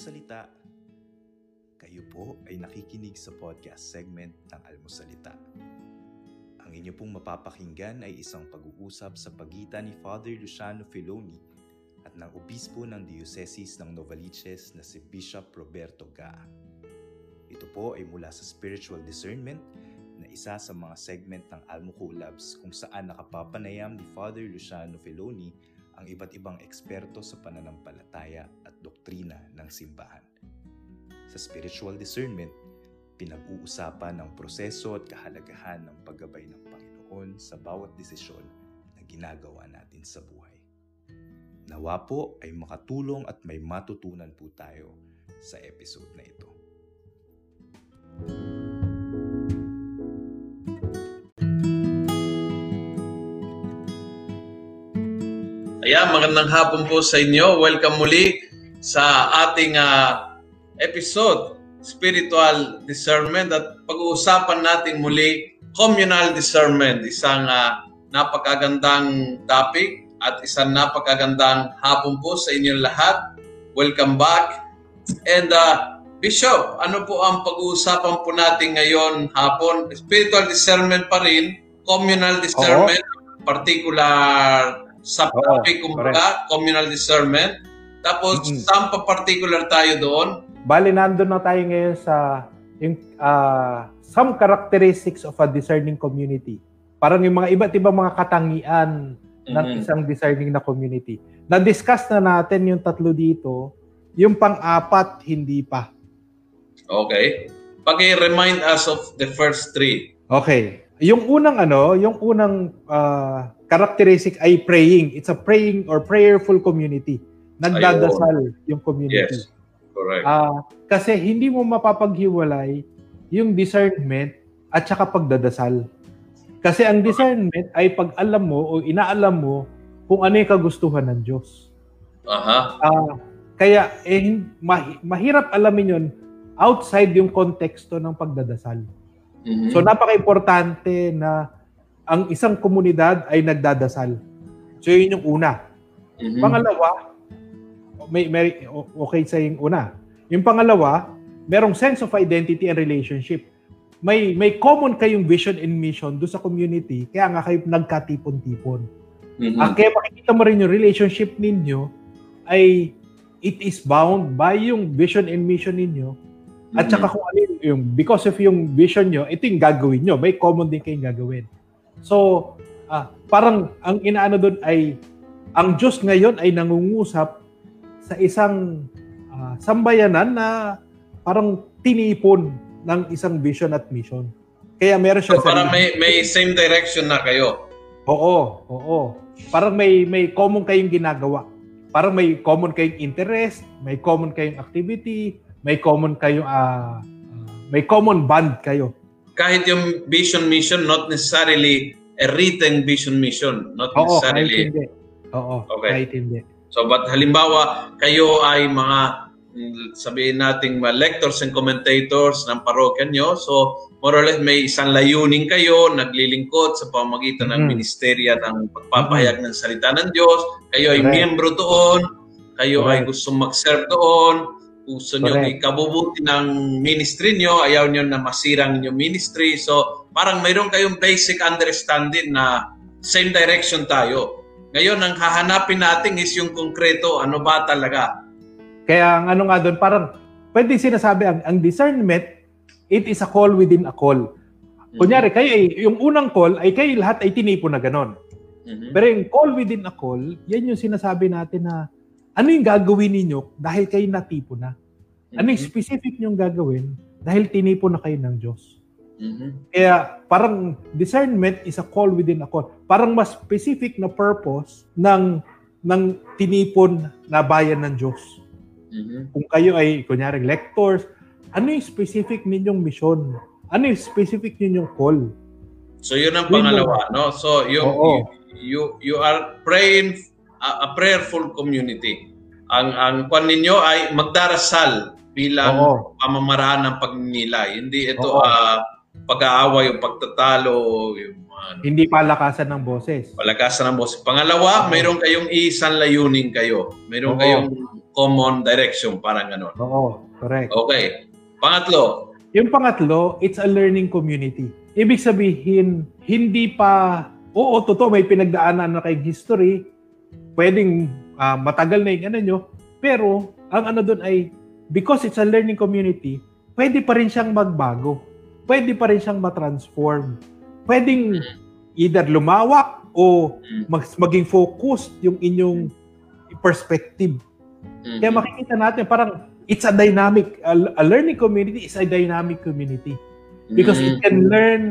Almusalita. Kayo po ay nakikinig sa podcast segment ng Almusalita. Ang inyo pong mapapakinggan ay isang pag-uusap sa pagitan ni Father Luciano Filoni at ng obispo ng Dioceses ng Novaliches na si Bishop Roberto Gaa. Ito po ay mula sa spiritual discernment na isa sa mga segment ng Almo Collabs kung saan nakapapanayam ni Father Luciano Filoni ang iba't ibang eksperto sa pananampalataya at doktrina ng simbahan. Sa spiritual discernment, pinag-uusapan ang proseso at kahalagahan ng paggabay ng Panginoon sa bawat desisyon na ginagawa natin sa buhay. Nawa po ay makatulong at may matutunan po tayo sa episode na ito. Ayan, magandang hapon po sa inyo. Welcome muli sa ating uh, episode, Spiritual Discernment. At pag-uusapan natin muli, Communal Discernment. Isang uh, napakagandang topic at isang napakagandang hapon po sa inyong lahat. Welcome back. And uh, Bishop, ano po ang pag-uusapan po natin ngayon hapon? Spiritual discernment pa rin, communal discernment, Oo. particular subtopic, oh, kumbaga, communal discernment. Tapos, mm-hmm. saan pa particular tayo doon? Bali, nandun na tayo ngayon sa yung, uh, some characteristics of a discerning community. Parang yung mga iba't ibang mga katangian mm-hmm. ng isang discerning na community. Na-discuss na natin yung tatlo dito. Yung pang-apat, hindi pa. Okay. Paki-remind us of the first three. Okay. Yung unang ano, yung unang uh, characteristic ay praying. It's a praying or prayerful community. Nagdadasal yung community. Yes. Correct. Uh, kasi hindi mo mapapaghiwalay yung discernment at saka pagdadasal. Kasi ang discernment ay pag alam mo o inaalam mo kung ano yung kagustuhan ng Diyos. Aha. Uh, kaya eh, mah- mahirap alamin yon outside yung konteksto ng pagdadasal. Mm-hmm. So napaka-importante na ang isang komunidad ay nagdadasal. So yun yung una. Mm-hmm. Pangalawa, may, may okay sa yung una. Yung pangalawa, merong sense of identity and relationship. May may common kayong vision and mission do sa community, kaya nga kayo nagkatipon-tipon. Mm-hmm. Ang kaya makikita mo rin yung relationship ninyo ay it is bound by yung vision and mission ninyo at saka kung ano yung, because of yung vision nyo, ito yung gagawin nyo. May common din kayong gagawin. So, ah, parang ang inaano doon ay, ang Diyos ngayon ay nangungusap sa isang uh, sambayanan na parang tinipon ng isang vision at mission. Kaya meron siya... So, parang may, may same direction na kayo. Oo, oo. Parang may, may common kayong ginagawa. Parang may common kayong interest, may common kayong activity, may common kayo uh, uh, may common bond kayo. Kahit yung vision mission not necessarily a written vision mission, not Oo, necessarily. Kahit hindi. Oo, okay. kahit hindi. So but halimbawa kayo ay mga sabihin nating mga lectors and commentators ng parokya nyo. So, more or less may isang layunin kayo, naglilingkod sa pamagitan ng mm. ministerya ng pagpapahayag mm. ng salita ng Diyos. Kayo ay Correct. miyembro doon. Kayo Correct. ay gustong mag-serve doon gusto nyo ikabubuti ng ministry nyo, ayaw nyo na masirang yung ministry. So, parang mayroon kayong basic understanding na same direction tayo. Ngayon, ang hahanapin natin is yung konkreto, ano ba talaga? Kaya ang ano nga doon, parang pwede sinasabi, ang, ang discernment, it is a call within a call. Mm-hmm. Kunyari, kayo ay, yung unang call ay kayo lahat ay tinipo na ganon. Mm-hmm. Pero yung call within a call, yan yung sinasabi natin na ano yung gagawin ninyo dahil kayo natipo na? Ano yung mm-hmm. specific nyong gagawin dahil tinipo na kayo ng Diyos? Mm-hmm. Kaya parang discernment is a call within a call. Parang mas specific na purpose ng ng tinipon na bayan ng Diyos. Mm-hmm. Kung kayo ay kunyari lectors, ano yung specific ninyong mission? Ano yung specific ninyong call? So yun ang pangalawa, no? So you, you you you are praying a, a prayerful community. Ang ang kwan ninyo ay magdarasal bilang Oo. pamamaraan ng pagninilay. Hindi ito uh, pag-aaway o pagtatalo. Yung, uh, Hindi palakasan ng boses. Palakasan ng boses. Pangalawa, Oo. mayroon kayong isang layunin kayo. Mayroon Oo. kayong common direction, parang gano'n. Oo, correct. Okay. Pangatlo. Yung pangatlo, it's a learning community. Ibig sabihin, hindi pa, oo, totoo, may pinagdaanan na kay history, pwedeng uh, matagal na yung ano nyo, pero ang ano doon ay, because it's a learning community, pwede pa rin siyang magbago. Pwede pa rin siyang matransform. Pwedeng either lumawak o mag, maging focused yung inyong perspective. Kaya makikita natin parang it's a dynamic a, a learning community is a dynamic community because mm-hmm. it can learn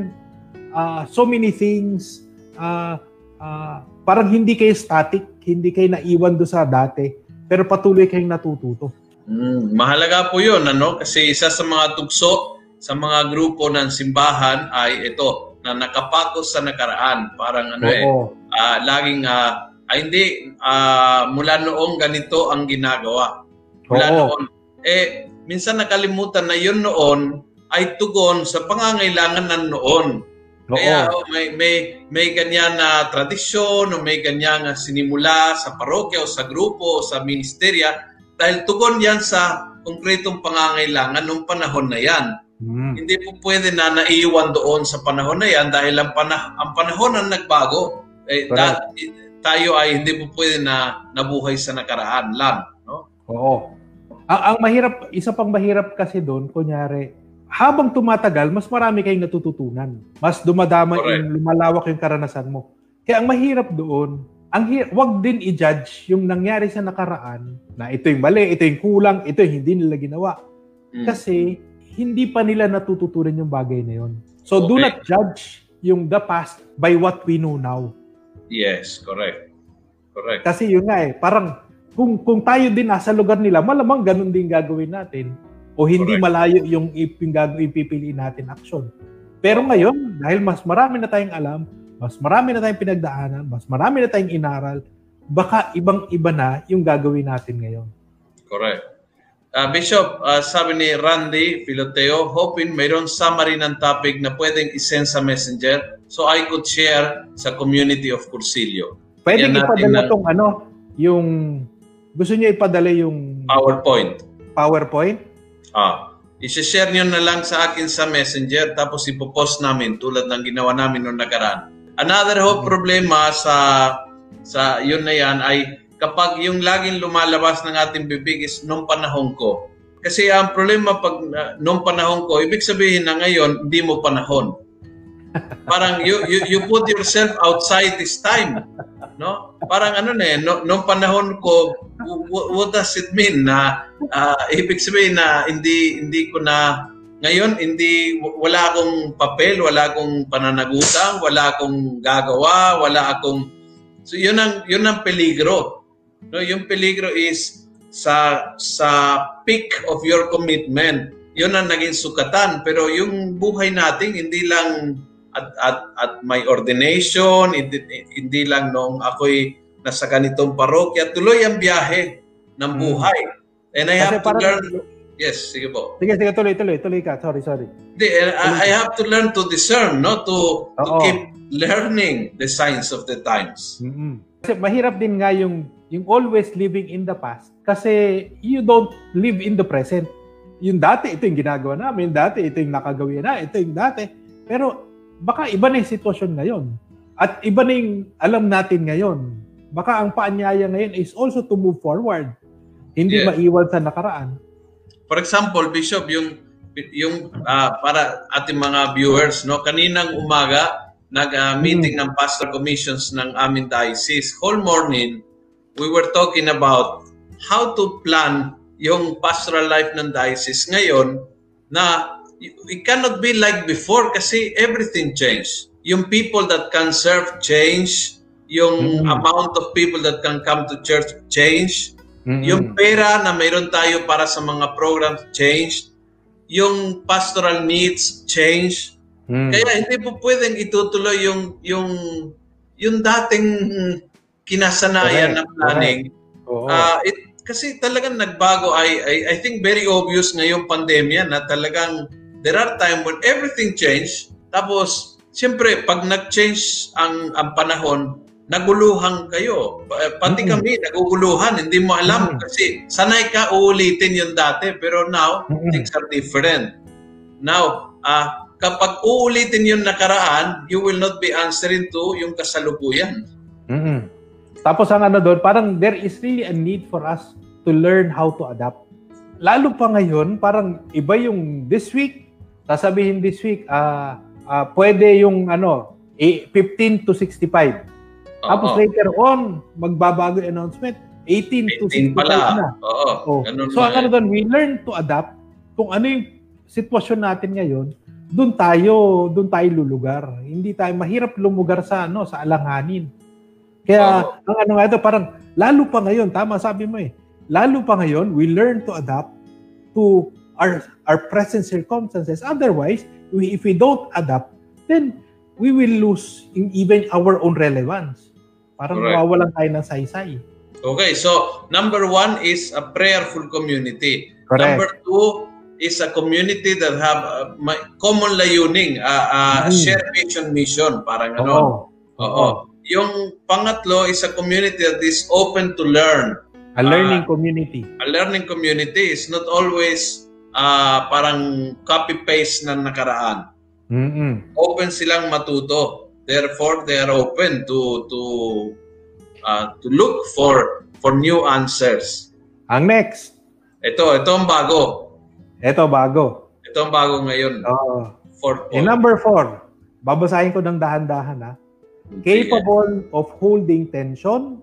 uh, so many things uh, uh, parang hindi kayo static hindi kayo naiwan do sa dati pero patuloy kayong natututo mm, mahalaga po yun ano kasi isa sa mga tugso sa mga grupo ng simbahan ay ito na nakapatos sa nakaraan parang ano eh, Oo. eh uh, laging uh, ay hindi uh, mula noong ganito ang ginagawa mula Oo. noon eh minsan nakalimutan na yun noon ay tugon sa pangangailangan ng noon. Oo. Kaya oh, may may may ganyan na tradisyon o may ganyan na sinimula sa parokya o sa grupo o sa ministerya dahil tugon yan sa konkretong pangangailangan ng panahon na yan. Hmm. Hindi po pwede na naiwan doon sa panahon na yan dahil ang, panah- ang panahon ang nagbago. Eh, da- tayo ay hindi po pwede na nabuhay sa nakaraan lang. No? Oo. Ang, ang mahirap, isa pang mahirap kasi doon, kunyari, habang tumatagal, mas marami kayong natututunan. Mas dumadama yung lumalawak yung karanasan mo. Kaya ang mahirap doon, ang hir- wag din i-judge yung nangyari sa nakaraan na ito yung mali, ito yung kulang, ito yung hindi nila ginawa. Mm. Kasi hindi pa nila natututunan yung bagay na yon. So okay. do not judge yung the past by what we know now. Yes, correct. Correct. Kasi yun nga eh, parang kung kung tayo din nasa lugar nila, malamang ganun din gagawin natin o hindi Correct. malayo yung ipipiliin natin action. Pero ngayon, dahil mas marami na tayong alam, mas marami na tayong pinagdaanan, mas marami na tayong inaral, baka ibang-iba na yung gagawin natin ngayon. Correct. Uh, Bishop, uh, sabi ni Randy Filoteo, hoping mayroon summary ng topic na pwedeng isend sa messenger so I could share sa community of Cursilio. Pwede ipadala na, tong ano, yung gusto niyo ipadala yung PowerPoint. PowerPoint? Ah. I-share niyo na lang sa akin sa Messenger tapos ipopost namin tulad ng ginawa namin noong nakaraan. Another whole problema sa sa yun na yan ay kapag yung laging lumalabas ng ating bibig is nung panahon ko. Kasi ang problema pag uh, nung panahon ko, ibig sabihin na ngayon, hindi mo panahon. Parang you, you, you put yourself outside this time. No? Parang ano na eh, no, nung panahon ko, what does it mean na uh, ibig sabihin na hindi hindi ko na ngayon hindi wala akong papel, wala akong pananagutan, wala akong gagawa, wala akong So yun ang yun ang peligro. No, yung peligro is sa sa peak of your commitment. Yun ang naging sukatan, pero yung buhay natin hindi lang at, at, at my ordination, hindi, hindi lang nung ako'y nasa ganitong parokya, tuloy ang biyahe ng hmm. buhay. And I have Kasi to learn... Yes, sige po. Sige, sige, tuloy, tuloy, tuloy ka. Sorry, sorry. Hindi, I, I have to learn to discern, no? To, to keep learning the signs of the times. Mm-hmm. Kasi mahirap din nga yung, yung always living in the past kasi you don't live in the present. Yung dati, ito yung ginagawa namin. Dati, ito yung nakagawin na. Ito yung dati. Pero baka iba na yung sitwasyon ngayon. At iba na yung alam natin ngayon. Baka ang paanyaya ngayon is also to move forward. Hindi yeah. maiwan sa nakaraan. For example, Bishop, yung yung uh, para ating mga viewers, no, kaninang umaga nag-meeting uh, ng pastor commissions ng aming diocese. Whole morning, we were talking about how to plan yung pastoral life ng diocese ngayon na it cannot be like before kasi everything changed. Yung people that can serve change, yung mm-hmm. amount of people that can come to church change, mm-hmm. yung pera na mayroon tayo para sa mga programs change, yung pastoral needs change. Mm-hmm. Kaya hindi po pwedeng itutuloy yung yung yung dating kinasanayan okay. na planning. Okay. Uh, it, kasi talagang nagbago I, I I think very obvious ngayong pandemya na talagang there are time when everything change. Tapos, siyempre, pag nag-change ang, ang panahon, naguluhan kayo. Pati mm-hmm. kami, naguguluhan. Hindi mo alam mm-hmm. kasi sanay ka uulitin yung dati. Pero now, mm-hmm. things are different. Now, uh, kapag uulitin yung nakaraan, you will not be answering to yung kasalukuyan. Mm-hmm. Tapos ang ano doon, parang there is really a need for us to learn how to adapt. Lalo pa ngayon, parang iba yung this week, sasabihin this week, uh, uh, pwede yung ano, 15 to 65. Oo. Tapos later on, magbabago yung announcement, 18, 18 to 65 pala. na. Oo. Oh. So ang ano doon, we learn to adapt kung ano yung sitwasyon natin ngayon, doon tayo, doon tayo lulugar. Hindi tayo mahirap lumugar sa ano, sa alanganin. Kaya oh. ang ano nga ito, parang lalo pa ngayon, tama sabi mo eh, lalo pa ngayon, we learn to adapt to our our present circumstances. Otherwise, we, if we don't adapt, then we will lose in even our own relevance. Parang Correct. nawawalan tayo ng saysay. Okay, so number one is a prayerful community. Correct. Number two is a community that have uh, common layuning, uh, uh, mm. share vision mission, parang ano. Oo. Oo. Oo. Yung pangatlo is a community that is open to learn. A learning uh, community. A learning community is not always uh, parang copy-paste ng nakaraan. Mm-hmm. Open silang matuto. Therefore, they are open to to uh, to look for for new answers. Ang next. Ito, ito ang bago. Ito bago. Ito ang bago ngayon. Oo. Uh, In number four, babasahin ko ng dahan-dahan ha capable of holding tension,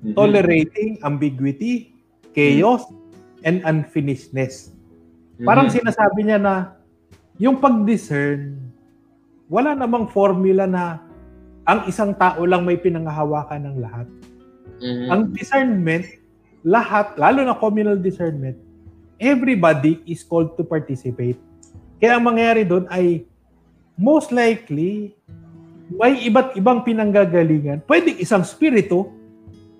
mm-hmm. tolerating ambiguity, chaos, mm-hmm. and unfinishedness. Mm-hmm. Parang sinasabi niya na yung pag-discern, wala namang formula na ang isang tao lang may pinangahawakan ng lahat. Mm-hmm. Ang discernment, lahat, lalo na communal discernment, everybody is called to participate. Kaya ang mangyayari doon ay most likely may iba't ibang pinanggagalingan. Pwede isang spirito,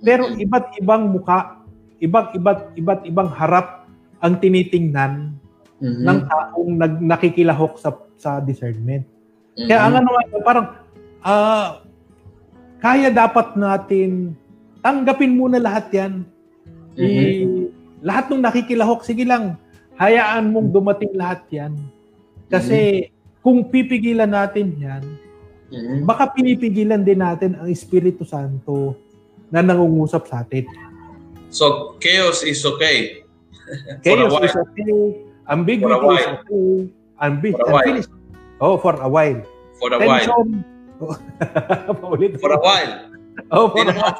pero mm-hmm. iba't ibang muka, iba't iba't iba't ibang harap ang tinitingnan mm-hmm. ng taong nag, nakikilahok sa sa discernment. Mm-hmm. Kaya ang ano parang uh, kaya dapat natin tanggapin muna lahat 'yan. Mm-hmm. I, lahat ng nakikilahok, sige lang, hayaan mong dumating lahat 'yan. Kasi mm-hmm. kung pipigilan natin 'yan, Mm-hmm. Baka pinipigilan din natin ang Espiritu Santo na nangungusap sa atin. So, chaos is okay. chaos is okay. Ambiguity is okay. Ambi- for a while. Oh, for a while. For a Tension. while. for a while. Oh, for di, naman,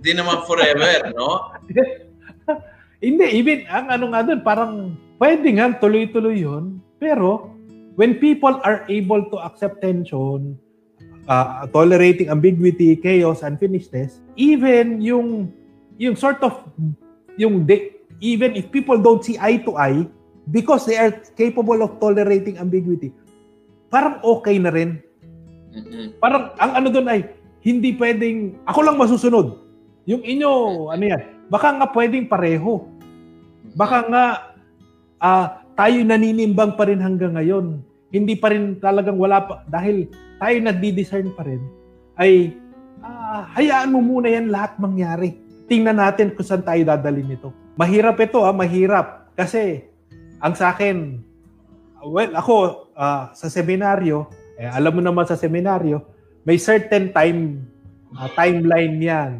di naman forever, no? Hindi, even ang ano nga doon, parang pwede nga tuloy-tuloy yun. Pero, when people are able to accept tension, uh, tolerating ambiguity, chaos, unfinishedness, even yung yung sort of yung de, even if people don't see eye to eye because they are capable of tolerating ambiguity, parang okay na rin. Mm-hmm. Parang ang ano doon ay hindi pwedeng ako lang masusunod. Yung inyo ano yan, baka nga pwedeng pareho. Baka nga uh, tayo naninimbang pa rin hanggang ngayon. Hindi pa rin talagang wala pa dahil tayo nagdi-discern pa rin, ay uh, hayaan mo muna yan lahat mangyari. Tingnan natin kung saan tayo dadalhin nito. Mahirap ito, ah, mahirap. Kasi, ang sa akin, well, ako, uh, sa seminaryo, eh, alam mo naman sa seminaryo, may certain time, uh, timeline yan.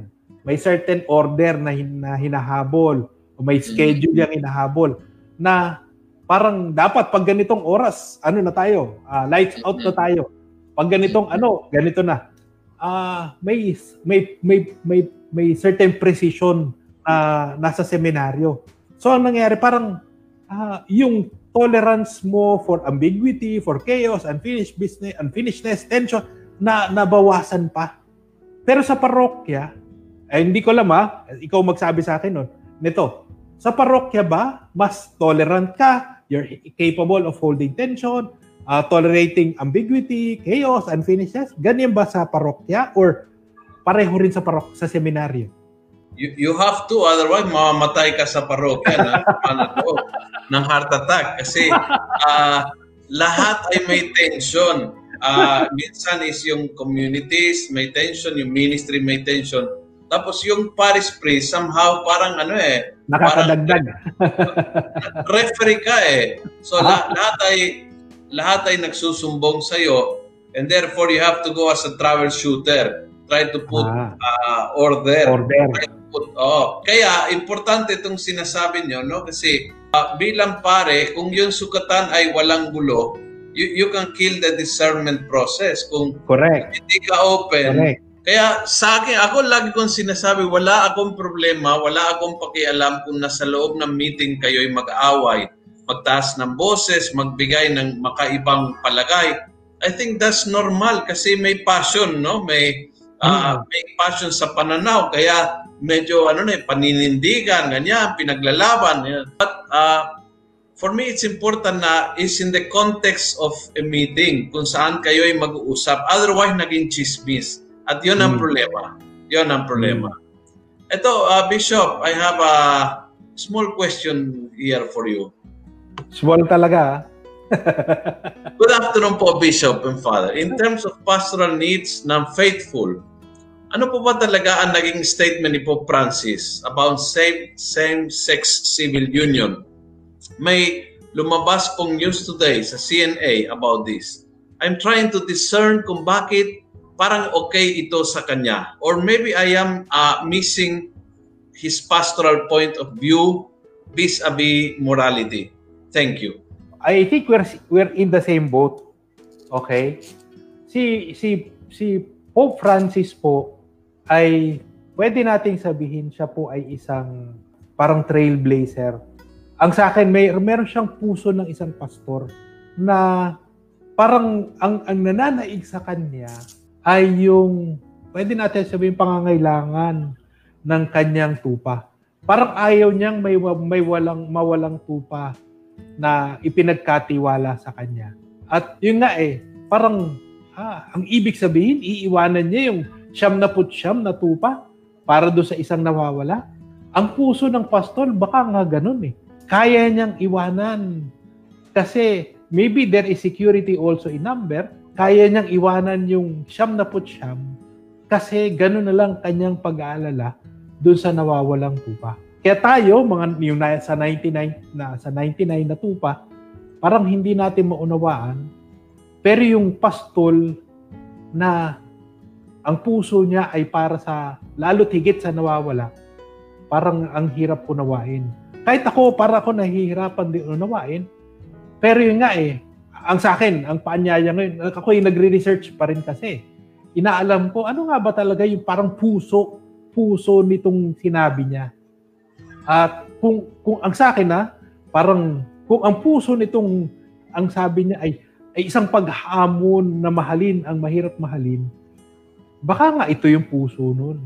May certain order na, hin- na hinahabol. O may schedule yung hinahabol. Na parang dapat pag ganitong oras, ano na tayo, uh, lights out na tayo pag ganitong ano, ganito na. Uh, may may may may may certain precision na uh, nasa seminaryo. So ang nangyayari parang uh, yung tolerance mo for ambiguity, for chaos, unfinished business, unfinishedness, tension na nabawasan pa. Pero sa parokya, eh, hindi ko alam ha, ikaw magsabi sa akin nun, nito, sa parokya ba, mas tolerant ka, you're capable of holding tension, uh, tolerating ambiguity, chaos, unfinishes? Ganyan ba sa parokya or pareho rin sa parok sa seminaryo? You, you have to, otherwise mamamatay ka sa parokya na, ano to, ng heart attack. Kasi uh, lahat ay may tension. uh, minsan is yung communities may tension, yung ministry may tension. Tapos yung parish priest, somehow parang ano eh. Nakakadagdag. referee ka eh. So ah. lahat ay lahat ay nagsusumbong sa iyo and therefore you have to go as a travel shooter. Try to put ah. uh, order. Order. Put, oh. Kaya importante itong sinasabi nyo, no? Kasi uh, bilang pare, kung yung sukatan ay walang gulo, you, you can kill the discernment process. Kung Correct. hindi ka open, Correct kaya sa akin, ako lagi kong sinasabi, wala akong problema, wala akong pakialam kung nasa loob ng meeting kayo'y mag-aaway, magtaas ng boses, magbigay ng makaibang palagay. I think that's normal kasi may passion, no? May uh, may passion sa pananaw kaya medyo ano na paninindigan, ganyan, pinaglalaban. Yan. But uh, for me it's important na is in the context of a meeting kung saan kayo ay mag-uusap. Otherwise naging chismis. At yun ang hmm. problema. Yun ang problema. Ito, uh, Bishop, I have a small question here for you. Small talaga, ah. Good afternoon po, Bishop and Father. In terms of pastoral needs ng faithful, ano po ba talaga ang naging statement ni Pope Francis about same, same-sex civil union? May lumabas pong news today sa CNA about this. I'm trying to discern kung bakit parang okay ito sa kanya. Or maybe I am uh, missing his pastoral point of view vis-a-vis morality. Thank you. I think we're we're in the same boat. Okay? Si si si Pope Francis po ay pwede nating sabihin siya po ay isang parang trailblazer. Ang sa akin may meron siyang puso ng isang pastor na parang ang ang nananaig sa kanya ay yung, pwede natin sabihin, pangangailangan ng kanyang tupa. Parang ayaw niyang may, may walang, mawalang tupa na ipinagkatiwala sa kanya. At yun nga eh, parang ah, ang ibig sabihin, iiwanan niya yung siyam na putsyam na tupa para do sa isang nawawala. Ang puso ng pastol, baka nga ganun eh. Kaya niyang iwanan. Kasi maybe there is security also in number, kaya niyang iwanan yung siyam na putsyam kasi gano'n na lang kanyang pag-aalala doon sa nawawalang tupa. Kaya tayo, mga yung na, sa 99 na sa 99 na tupa, parang hindi natin maunawaan. Pero yung pastol na ang puso niya ay para sa lalo higit sa nawawala, parang ang hirap unawain. Kahit ako, para ako nahihirapan din unawain. Pero yun nga eh, ang sa akin, ang paanyaya ngayon, ako yung nagre-research pa rin kasi. Inaalam ko, ano nga ba talaga yung parang puso, puso nitong sinabi niya. At kung, kung ang sa akin na, parang kung ang puso nitong, ang sabi niya ay, ay isang paghamon na mahalin ang mahirap mahalin, baka nga ito yung puso nun.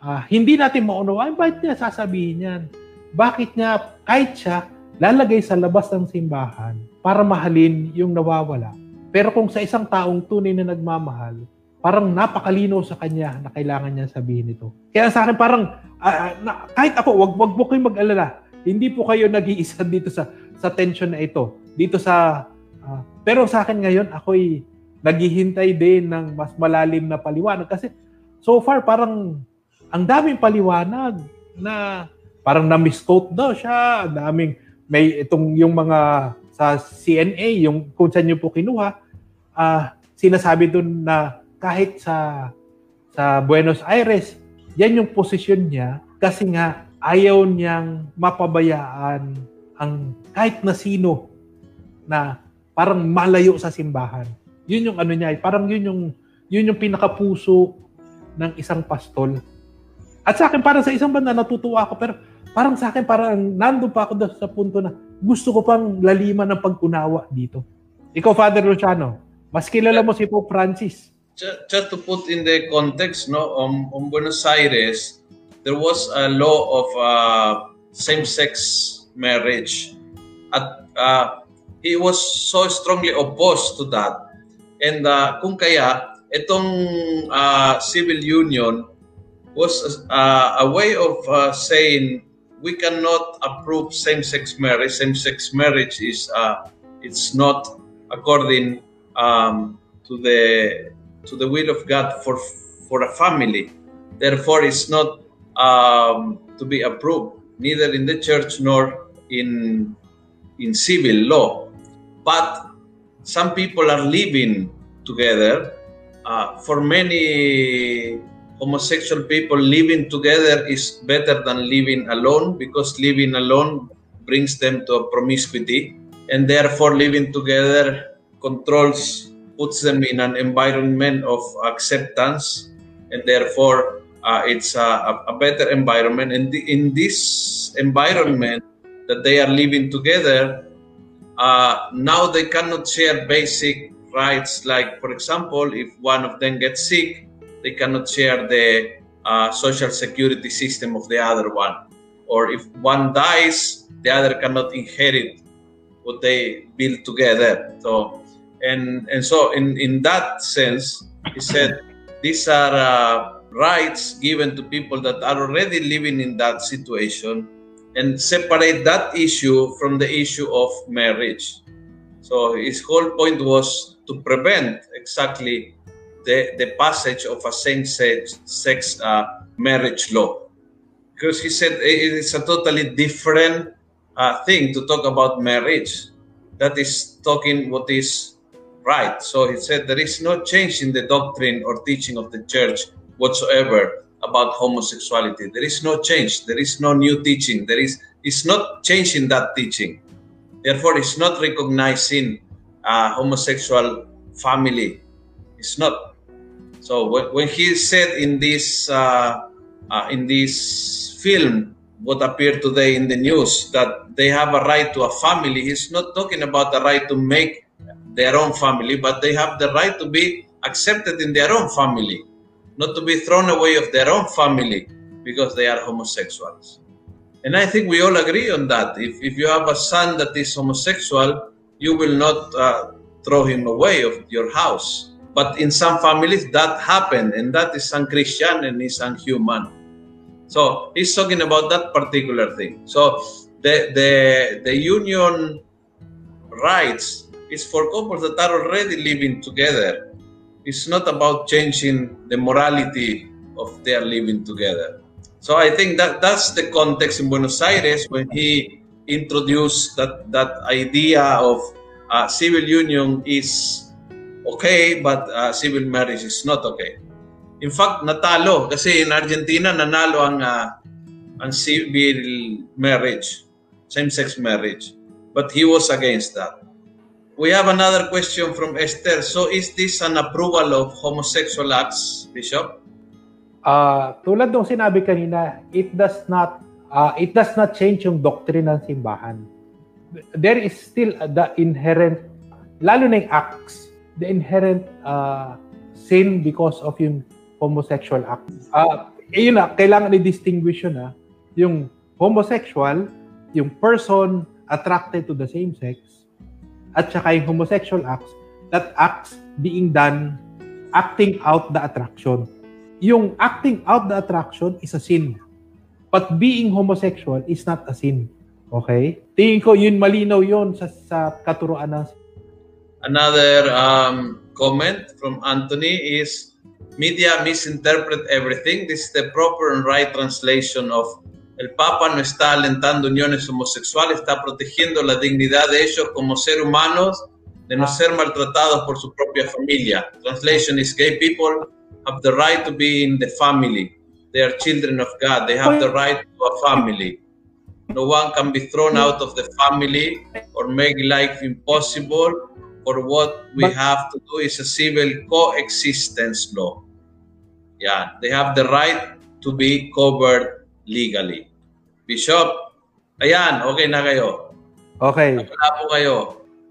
Uh, hindi natin maunawaan, bakit niya sasabihin yan? Bakit niya, kahit siya, lalagay sa labas ng simbahan para mahalin yung nawawala. Pero kung sa isang taong tunay na nagmamahal, parang napakalino sa kanya na kailangan niya sabihin ito. Kaya sa akin parang, uh, na, kahit ako, wag, wag po kayong mag-alala. Hindi po kayo nag-iisa dito sa, sa tension na ito. Dito sa, uh, pero sa akin ngayon, ako'y naghihintay din ng mas malalim na paliwanag. Kasi so far, parang ang daming paliwanag na parang na-misquote daw siya. Ang daming may itong yung mga sa CNA, yung kung saan nyo po kinuha, uh, sinasabi doon na kahit sa sa Buenos Aires, yan yung posisyon niya kasi nga ayaw niyang mapabayaan ang kahit na sino na parang malayo sa simbahan. Yun yung ano niya, parang yun yung yun yung pinakapuso ng isang pastol. At sa akin, parang sa isang banda, natutuwa ako, pero parang sa akin, parang nando pa ako sa punto na gusto ko pang laliman ng pag-unawa dito. Ikaw, Father Luciano, mas kilala mo si Pope Francis. Just, just to put in the context, no, um, um Buenos Aires, there was a law of uh, same-sex marriage. At uh, he was so strongly opposed to that. And uh, kung kaya, itong uh, civil union was uh, a way of uh, saying we cannot approve same-sex marriage. Same-sex marriage is uh, it's not according um, to the to the will of God for for a family. Therefore, it's not um, to be approved neither in the church nor in in civil law. But some people are living together. Uh, for many homosexual people, living together is better than living alone because living alone brings them to promiscuity, and therefore living together controls, puts them in an environment of acceptance, and therefore uh, it's a, a, better environment. And in this environment that they are living together, uh, now they cannot share basic rights like for example if one of them gets sick they cannot share the uh, social security system of the other one. Or if one dies the other cannot inherit what they build together. So and and so in in that sense he said these are uh, rights given to people that are already living in that situation and separate that issue from the issue of marriage. So his whole point was to prevent exactly the, the passage of a same-sex sex, uh, marriage law. Because he said it is a totally different uh, thing to talk about marriage. That is talking what is right. So he said there is no change in the doctrine or teaching of the church whatsoever about homosexuality. There is no change. There is no new teaching. There is it's not changing that teaching. Therefore, it's not recognizing a homosexual family. It's not. So when he said in this uh, uh, in this film, what appeared today in the news, that they have a right to a family, he's not talking about the right to make their own family, but they have the right to be accepted in their own family not to be thrown away of their own family because they are homosexuals. And I think we all agree on that. If, if you have a son that is homosexual, you will not uh, throw him away of your house. But in some families, that happened, and that is unchristian and is unhuman. So he's talking about that particular thing. So the the the union rights is for couples that are already living together it's not about changing the morality of their living together. So I think that that's the context in Buenos Aires when he introduced that that idea of uh, civil union is okay, but uh, civil marriage is not okay. In fact, natalo kasi in Argentina nanalo ang uh, ang civil marriage, same-sex marriage. But he was against that. We have another question from Esther. So is this an approval of homosexual acts, Bishop? Uh, tulad ng sinabi kanina, it does not uh, it does not change yung doctrine ng simbahan. There is still the inherent, lalo na yung acts, the inherent uh, sin because of yung homosexual act. Uh, eh, yun na, kailangan i-distinguish yun ha. Yung homosexual, yung person attracted to the same sex, at saka yung homosexual acts, that acts being done acting out the attraction. Yung acting out the attraction is a sin. But being homosexual is not a sin. Okay? Tingin ko yun malinaw yun sa, sa katuruan ng Another um, comment from Anthony is media misinterpret everything. This is the proper and right translation of El Papa no está alentando uniones homosexuales, está protegiendo la dignidad de ellos como seres humanos de no ser maltratados por su propia familia. Translation is gay people have the right to be in the family. They are children of God. They have the right to a family. No one can be thrown out of the family or make life impossible. For what we have to do is a civil coexistence law. Yeah, they have the right to be covered legally. Bishop, ayan, okay na kayo. Okay. Wala po kayo.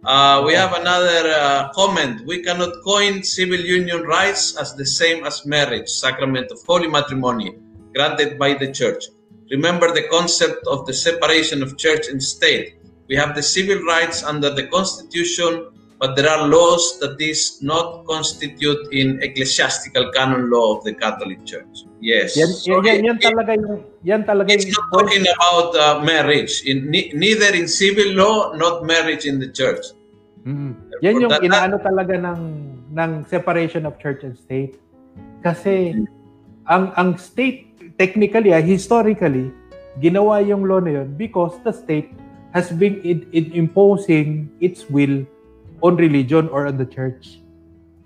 Uh, we have another uh, comment. We cannot coin civil union rights as the same as marriage, sacrament of holy matrimony, granted by the church. Remember the concept of the separation of church and state. We have the civil rights under the Constitution, but there are laws that is not constitute in ecclesiastical canon law of the Catholic Church. Yes. Yan, so yan, yan, talaga yung yan talaga it's not talking about uh, marriage in neither in civil law not marriage in the church. Mm-hmm. Yan yung that, inaano talaga ng ng separation of church and state. Kasi ang ang state technically, uh, historically, ginawa yung law na yun because the state has been in, in imposing its will on religion or on the church.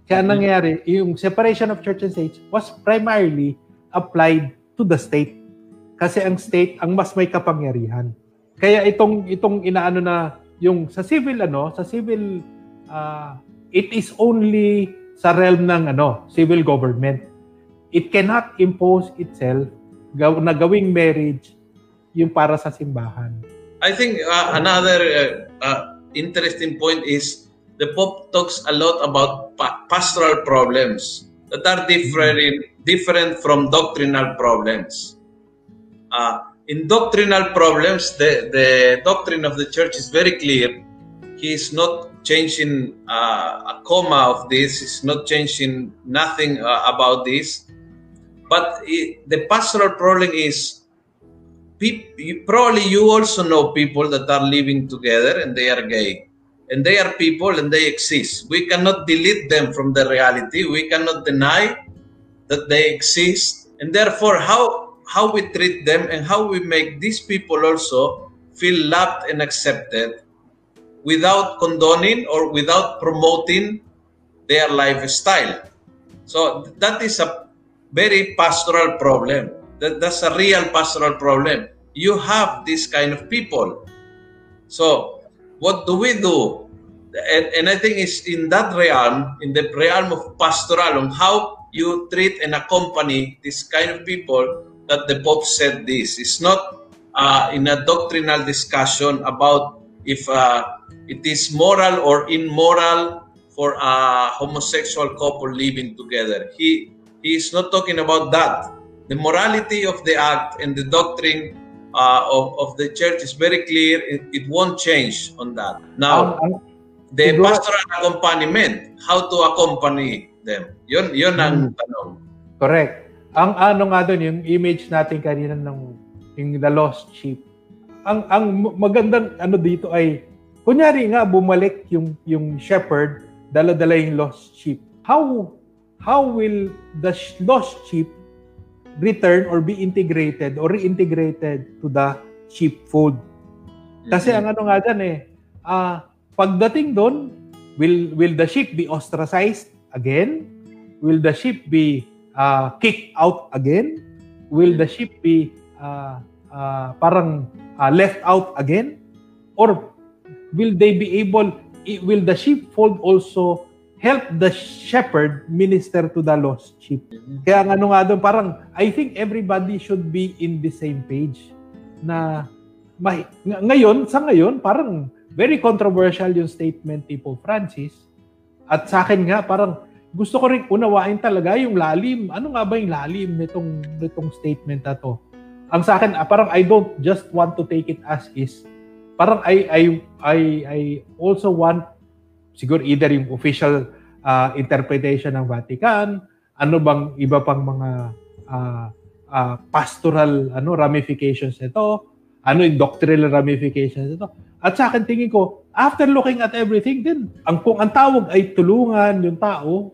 Kaya mm-hmm. nangyari, yung separation of church and state was primarily applied to the state. Kasi ang state ang mas may kapangyarihan. Kaya itong itong inaano na yung sa civil ano, sa civil uh, it is only sa realm ng ano, civil government. It cannot impose itself gaw, na gawing marriage yung para sa simbahan. I think uh, another uh, uh, interesting point is the Pope talks a lot about pa- pastoral problems that are different mm-hmm. different from doctrinal problems. Uh, in doctrinal problems, the, the doctrine of the church is very clear. He is not changing uh, a comma of this, he's not changing nothing uh, about this. But it, the pastoral problem is probably you also know people that are living together and they are gay. And they are people and they exist. We cannot delete them from the reality. We cannot deny that they exist. And therefore, how how we treat them and how we make these people also feel loved and accepted without condoning or without promoting their lifestyle. So that is a very pastoral problem. That, that's a real pastoral problem. You have this kind of people. So what do we do? And, and I think it's in that realm, in the realm of pastoral, on how you treat and accompany this kind of people that the Pope said this. It's not uh, in a doctrinal discussion about if uh, it is moral or immoral for a homosexual couple living together. He, he is not talking about that. The morality of the act and the doctrine uh, of, of the church is very clear. It, it won't change on that. Now, the pastoral accompaniment, how to accompany them. Yun, yun ang hmm. tanong. Correct. Ang ano nga doon, yung image natin kanina ng yung the lost sheep. Ang ang magandang ano dito ay kunyari nga bumalik yung yung shepherd, dala-dala yung lost sheep. How how will the lost sheep return or be integrated or reintegrated to the sheepfold? Kasi mm-hmm. ang ano nga diyan eh, uh, pagdating doon, will will the sheep be ostracized again? Will the sheep be uh, kicked out again? Will the sheep be uh, uh, parang uh, left out again? Or will they be able, will the sheepfold also help the shepherd minister to the lost sheep? Kaya nga ano nga doon, parang I think everybody should be in the same page na may, ngayon, sa ngayon, parang very controversial yung statement ni Pope Francis. At sa akin nga, parang gusto ko rin unawain talaga yung lalim. Ano nga ba yung lalim nitong, nitong statement na to? Ang sa akin, ah, parang I don't just want to take it as is. Parang I, I, I, I also want siguro either yung official uh, interpretation ng Vatican, ano bang iba pang mga uh, uh, pastoral ano ramifications nito, ano yung doctrinal ramifications nito. At sa akin tingin ko, after looking at everything din, ang kung ang tawag ay tulungan yung tao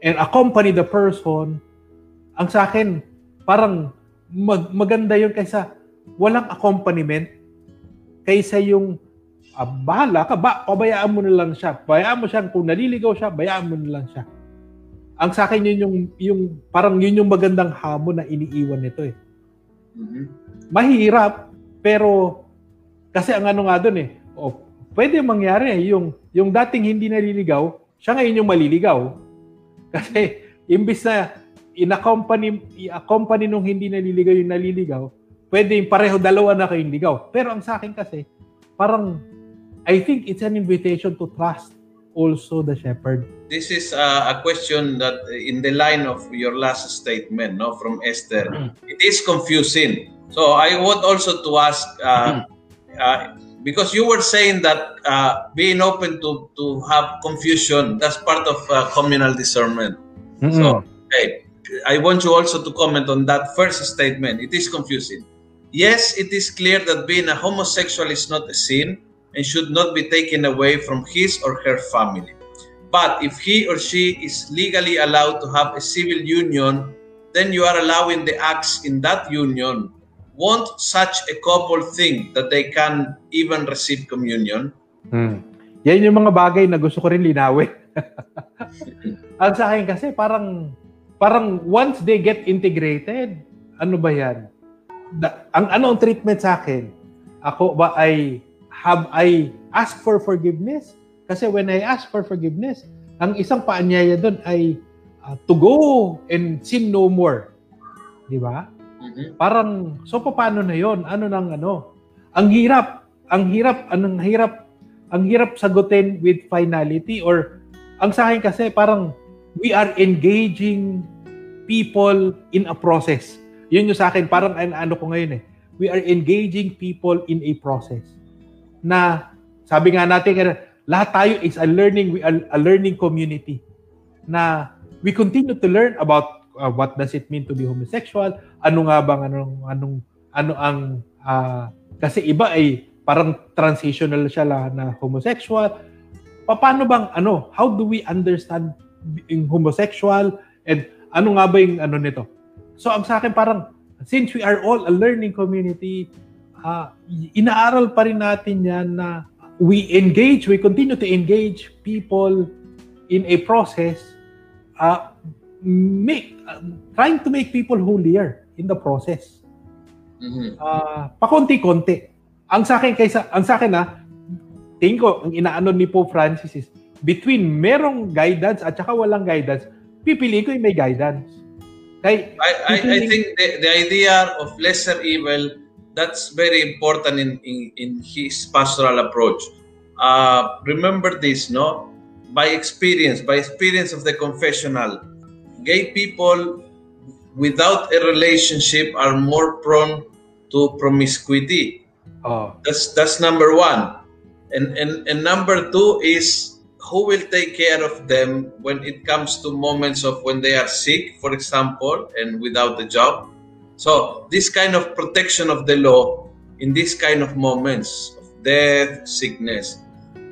and accompany the person, ang sa akin, parang mag, maganda yun kaysa walang accompaniment, kaysa yung ah, bahala ka, ba, pabayaan mo na lang siya. Bayaan mo siya, kung naliligaw siya, bayaan mo na lang siya. Ang sa akin yun yung, yung parang yun yung magandang hamon na iniiwan nito eh. Mm-hmm. Mahirap, pero kasi ang ano nga doon eh, oh, pwede mangyari eh, yung, yung dating hindi naliligaw, siya ngayon yung maliligaw kasi imbis na in-accompany, i-accompany nung hindi naliligaw yung naliligaw, pwede yung pareho dalawa na kayong ligaw. Pero ang sa akin kasi, parang I think it's an invitation to trust also the shepherd. This is uh, a question that in the line of your last statement no from Esther, mm-hmm. it is confusing. So I want also to ask uh, mm-hmm. uh, because you were saying that uh, being open to to have confusion that's part of uh, communal discernment mm-hmm. so okay i want you also to comment on that first statement it is confusing yes it is clear that being a homosexual is not a sin and should not be taken away from his or her family But if he or she is legally allowed to have a civil union, then you are allowing the acts in that union. Won't such a couple think that they can even receive communion? Hmm. Yan yung mga bagay na gusto ko rin linawin. Ang sa akin kasi parang parang once they get integrated, ano ba yan? Da, ang ano ang treatment sa akin? Ako ba ay have I asked for forgiveness? Kasi when I ask for forgiveness, ang isang paanyaya doon ay uh, to go and sin no more. Di ba? Mm-hmm. Parang, so paano na yon Ano nang ano? Ang hirap. Ang hirap, anong hirap, ang hirap sagutin with finality or ang sa akin kasi parang we are engaging people in a process. Yun yung sa akin, parang ano ko ngayon eh. We are engaging people in a process. Na, sabi nga natin, lahat tayo is a learning, we are a learning community. Na we continue to learn about uh, what does it mean to be homosexual, ano nga bang anong anong ano ang uh, kasi iba ay parang transitional siya la na homosexual. Paano bang ano, how do we understand being homosexual and ano nga ba yung ano nito? So ang sa akin parang since we are all a learning community, uh, inaaral pa rin natin yan na we engage, we continue to engage people in a process uh, make uh, trying to make people holier in the process. Mm-hmm. Uh, pakonti-konti. Ang sa akin kaysa ang sa akin na ah, tingin ko ang inaano ni Pope Francis is between merong guidance at saka walang guidance, pipili ko yung may guidance. Kay, I, I, I think the, the idea of lesser evil, that's very important in, in, in his pastoral approach. Uh, remember this, no? by experience, by experience of the confessional, gay people without a relationship are more prone to promiscuity. Oh. That's that's number one. And, and and number two is who will take care of them when it comes to moments of when they are sick, for example, and without a job. So this kind of protection of the law in this kind of moments of death, sickness,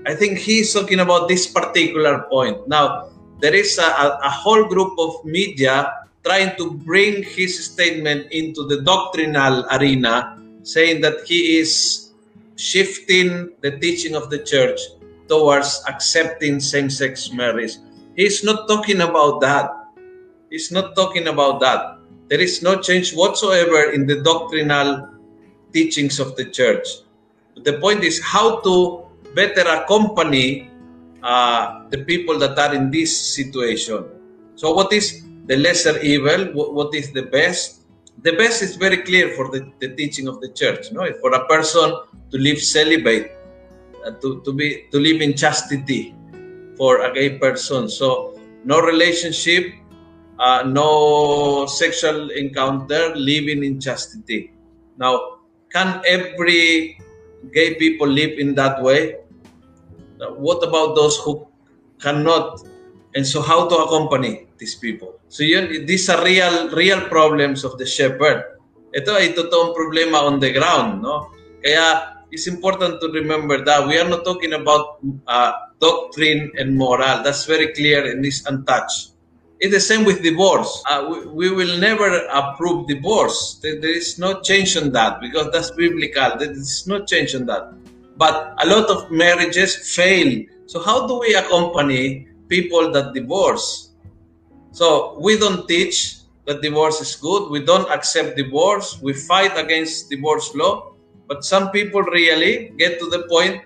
I think he's talking about this particular point. Now, there is a, a, whole group of media trying to bring his statement into the doctrinal arena, saying that he is shifting the teaching of the church towards accepting same sex marriage. He's not talking about that. He's not talking about that. There is no change whatsoever in the doctrinal teachings of the church. The point is how to better accompany uh, the people that are in this situation. So, what is the lesser evil? What, is the best? The best is very clear for the, the teaching of the church. No, for a person to live celibate, uh, to, to be to live in chastity for a gay person. So, no relationship, uh, no sexual encounter, living in chastity. Now, can every gay people live in that way? What about those who cannot? And so how to accompany these people? So yun these are real real problems of the shepherd. Ito ay totoong problema on the ground no? Kaya it's important to remember that we are not talking about uh, doctrine and moral. That's very clear and is untouched. It's the same with divorce. Uh, we, we will never approve divorce. There, there is no change on that because that's biblical. There is no change on that but a lot of marriages fail. So how do we accompany people that divorce? So we don't teach that divorce is good. We don't accept divorce. We fight against divorce law. But some people really get to the point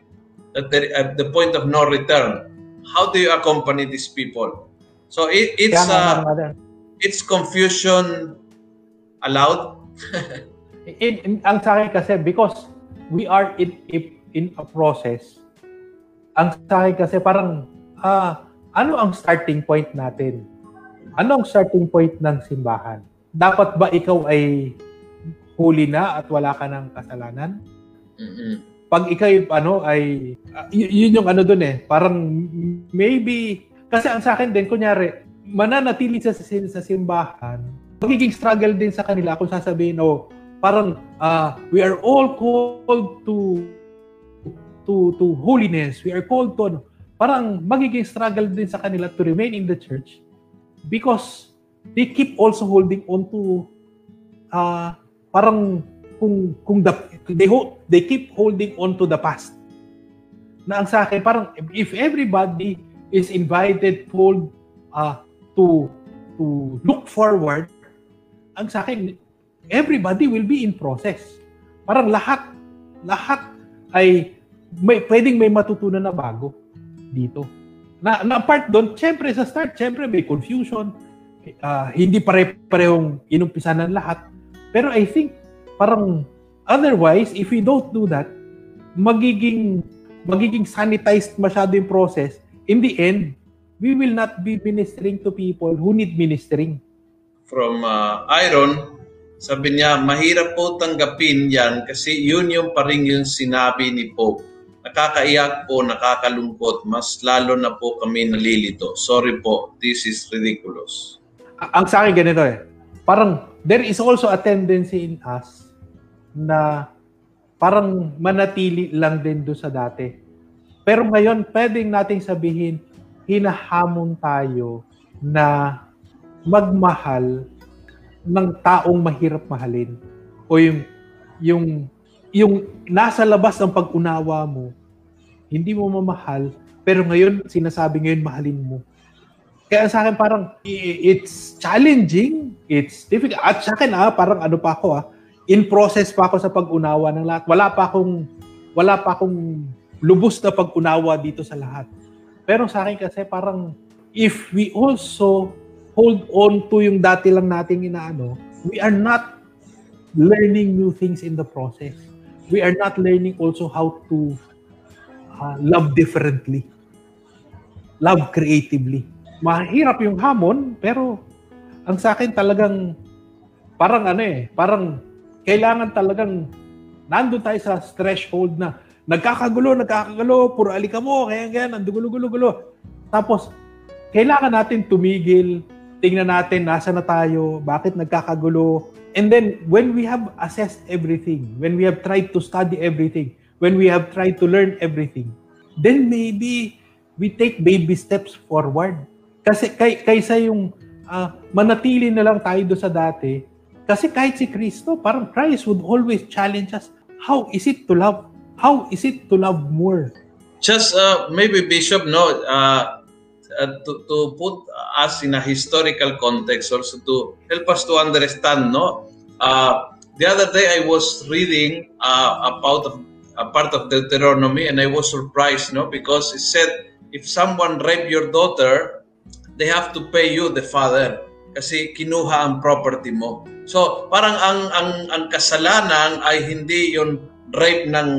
that they're at the point of no return. How do you accompany these people? So it, it's uh, it's confusion allowed. in, in, ang sa akin kasi because we are in a in a process, ang sa akin kasi parang, ah, ano ang starting point natin? Ano ang starting point ng simbahan? Dapat ba ikaw ay huli na at wala ka ng kasalanan? Mm-hmm. Pag ikaw ano ay uh, y- yun yung ano doon eh, parang maybe kasi ang sa akin din kunyari mananatili sa sa simbahan, magiging struggle din sa kanila kung sasabihin oh, parang uh, we are all called to to to holiness. We are called to ano. parang magiging struggle din sa kanila to remain in the church because they keep also holding on to uh, parang kung kung the, they hold, they keep holding on to the past na ang sa akin parang if everybody is invited told uh, to to look forward ang sa akin everybody will be in process parang lahat lahat ay may pwedeng may matutunan na bago dito. Na, na part doon, syempre sa start, syempre may confusion. Uh, hindi pare-parehong inumpisa ng lahat. Pero I think, parang otherwise, if we don't do that, magiging magiging sanitized masyado yung process. In the end, we will not be ministering to people who need ministering. From uh, Iron, sabi niya, mahirap po tanggapin yan kasi yun yung paring yung sinabi ni Pope nakakaiyak po, nakakalungkot, mas lalo na po kami nalilito. Sorry po, this is ridiculous. Ang sa akin ganito eh, parang there is also a tendency in us na parang manatili lang din do sa dati. Pero ngayon, pwedeng nating sabihin, hinahamon tayo na magmahal ng taong mahirap mahalin o yung yung yung nasa labas ng pag-unawa mo, hindi mo mamahal, pero ngayon, sinasabi ngayon, mahalin mo. Kaya sa akin parang, it's challenging, it's difficult. At sa akin, ah, parang ano pa ako, ah, in process pa ako sa pag-unawa ng lahat. Wala pa akong, wala pa akong lubos na pag-unawa dito sa lahat. Pero sa akin kasi parang, if we also hold on to yung dati lang nating inaano, we are not learning new things in the process we are not learning also how to uh, love differently. Love creatively. Mahirap yung hamon, pero ang sa akin talagang parang ano eh, parang kailangan talagang nandun tayo sa threshold na nagkakagulo, nagkakagulo, puro alika mo, kaya ganyan, ang gulo-gulo-gulo. Tapos, kailangan natin tumigil, tingnan natin nasa na tayo, bakit nagkakagulo, And then, when we have assessed everything, when we have tried to study everything, when we have tried to learn everything, then maybe we take baby steps forward. Kasi kay, kaysa yung uh, manatili na lang tayo do sa dati, kasi kahit si Kristo, parang Christ would always challenge us, how is it to love? How is it to love more? Just uh, maybe Bishop, no, uh, uh, to, to put us in a historical context also to help us to understand no? Uh, the other day I was reading uh, about a part of Deuteronomy and I was surprised no? Because it said if someone rape your daughter they have to pay you the father kasi kinuha ang property mo. So parang ang ang ang kasalanan ay hindi yon rape ng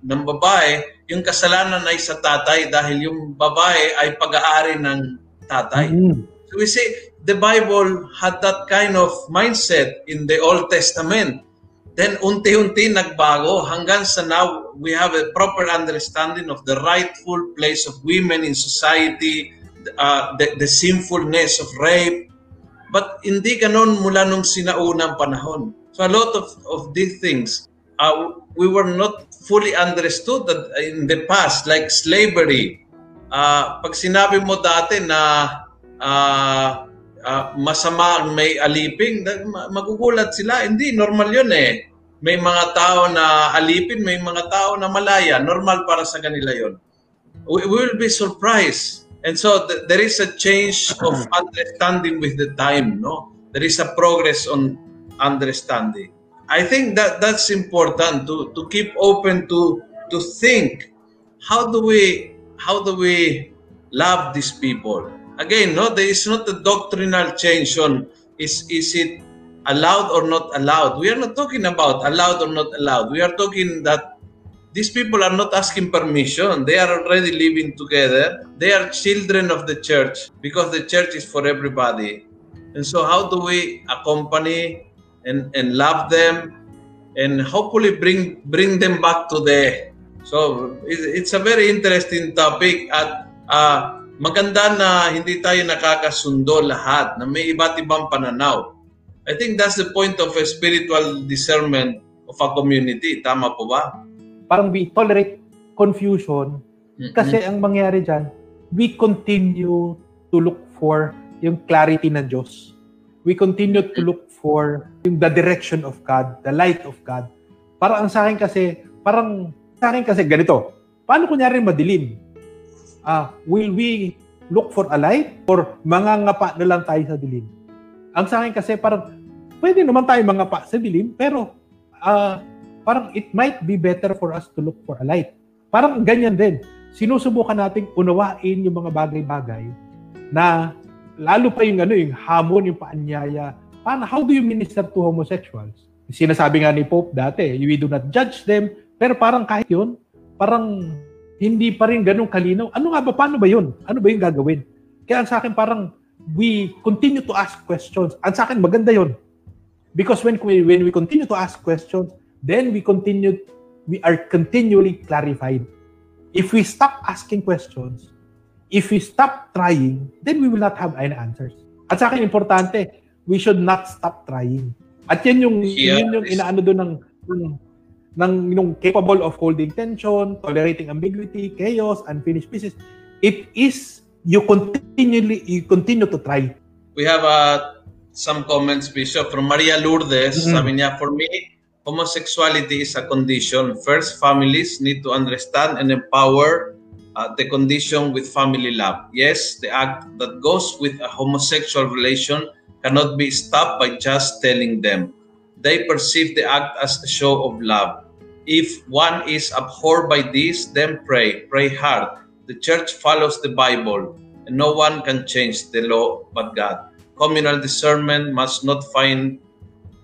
ng babae yung kasalanan ay sa tatay dahil yung babae ay pag-aari ng tatay. Mm-hmm. So we see the Bible had that kind of mindset in the Old Testament. Then unti-unti nagbago hanggang sa now we have a proper understanding of the rightful place of women in society, uh, the, the sinfulness of rape. But hindi ganon mula nung sinaunang panahon. So a lot of, of these things, uh, we were not fully understood that in the past, like slavery. Uh, pag sinabi mo dati na uh, uh, masama may aliping, magugulat sila. Hindi, normal yun eh. May mga tao na alipin, may mga tao na malaya. Normal para sa kanila yon. We, we will be surprised. And so th- there is a change of understanding with the time, no? There is a progress on understanding. I think that that's important to to keep open to to think how do we how do we love these people? Again no there is not a doctrinal change on is is it allowed or not allowed. We are not talking about allowed or not allowed. We are talking that these people are not asking permission. They are already living together. They are children of the church because the church is for everybody. And so how do we accompany and, and love them and hopefully bring bring them back to the so it's a very interesting topic at uh, maganda na hindi tayo nakakasundo lahat na may iba't ibang pananaw I think that's the point of a spiritual discernment of a community tama po ba parang we tolerate confusion mm-hmm. kasi ang mangyari diyan we continue to look for yung clarity ng Diyos. We continue to look for yung the direction of God, the light of God. Para ang sa akin kasi, parang sa akin kasi ganito, paano kunyari madilim? Uh, will we look for a light or mangangapa na lang tayo sa dilim? Ang sa akin kasi parang pwede naman tayo mangapa sa dilim pero uh, parang it might be better for us to look for a light. Parang ganyan din. Sinusubukan nating unawain yung mga bagay-bagay na lalo pa yung ano, yung hamon, yung paanyaya. Paano, how do you minister to homosexuals? Sinasabi nga ni Pope dati, we do not judge them, pero parang kahit yun, parang hindi pa rin ganun kalinaw. Ano nga ba, paano ba yun? Ano ba yung gagawin? Kaya sa akin parang we continue to ask questions. Ang sa akin maganda yun. Because when we, when we continue to ask questions, then we continue we are continually clarified. If we stop asking questions, if we stop trying, then we will not have any answers. At sa akin, importante, we should not stop trying. At yan yung, yeah, yun yung inaano doon ng, ng, ng yung capable of holding tension, tolerating ambiguity, chaos, unfinished pieces. It is, you continually, you continue to try. We have uh, some comments, Bishop, from Maria Lourdes. Mm-hmm. Sabi niya, for me, homosexuality is a condition. First, families need to understand and empower uh, the condition with family love. Yes, the act that goes with a homosexual relation cannot be stopped by just telling them. They perceive the act as a show of love. If one is abhorred by this, then pray, pray hard. The church follows the Bible, and no one can change the law but God. Communal discernment must not find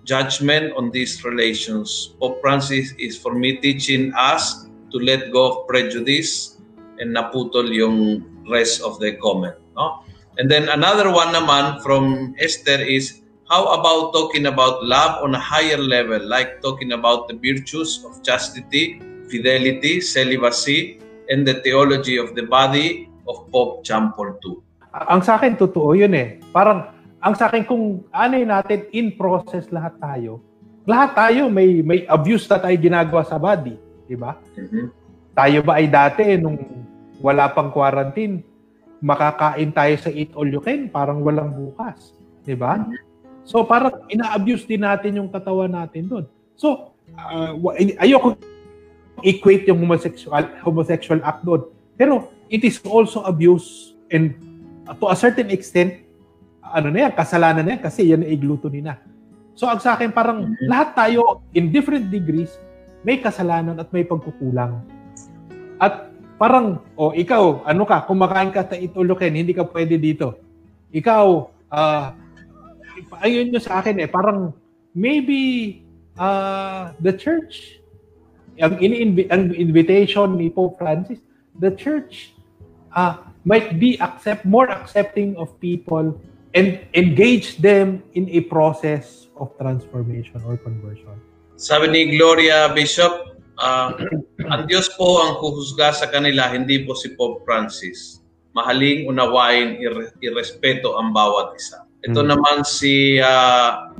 judgment on these relations. Pope Francis is for me teaching us to let go of prejudice and naputol yung rest of the comment. No? And then another one naman from Esther is how about talking about love on a higher level, like talking about the virtues of chastity, fidelity, celibacy, and the theology of the body of Pope John Paul II. Ang sa akin, totoo yun eh. Parang, ang sa akin, kung ano natin, in process lahat tayo, lahat tayo may may abuse na tayo ginagawa sa body, di ba? Mm-hmm. Tayo ba ay dati nung wala pang quarantine, makakain tayo sa eat all you can, parang walang bukas. Di ba? So parang ina-abuse din natin yung katawan natin doon. So, uh, ayoko equate yung homosexual homosexual act doon. Pero it is also abuse and to a certain extent ano na yan, kasalanan na yan kasi yan ay gluttony na. So ang sa akin parang mm-hmm. lahat tayo in different degrees may kasalanan at may pagkukulang. At parang, o oh, ikaw, ano ka, kumakain ka sa itulukin, hindi ka pwede dito. Ikaw, uh, ayun nyo sa akin eh, parang maybe uh, the church, ang, ini ang invitation ni Pope Francis, the church uh, might be accept more accepting of people and engage them in a process of transformation or conversion. Sabi ni Gloria Bishop, Uh, ang Diyos po ang huhusga sa kanila, hindi po si Pope Francis. Mahaling unawain, ir- irespeto ang bawat isa. Ito hmm. naman si uh,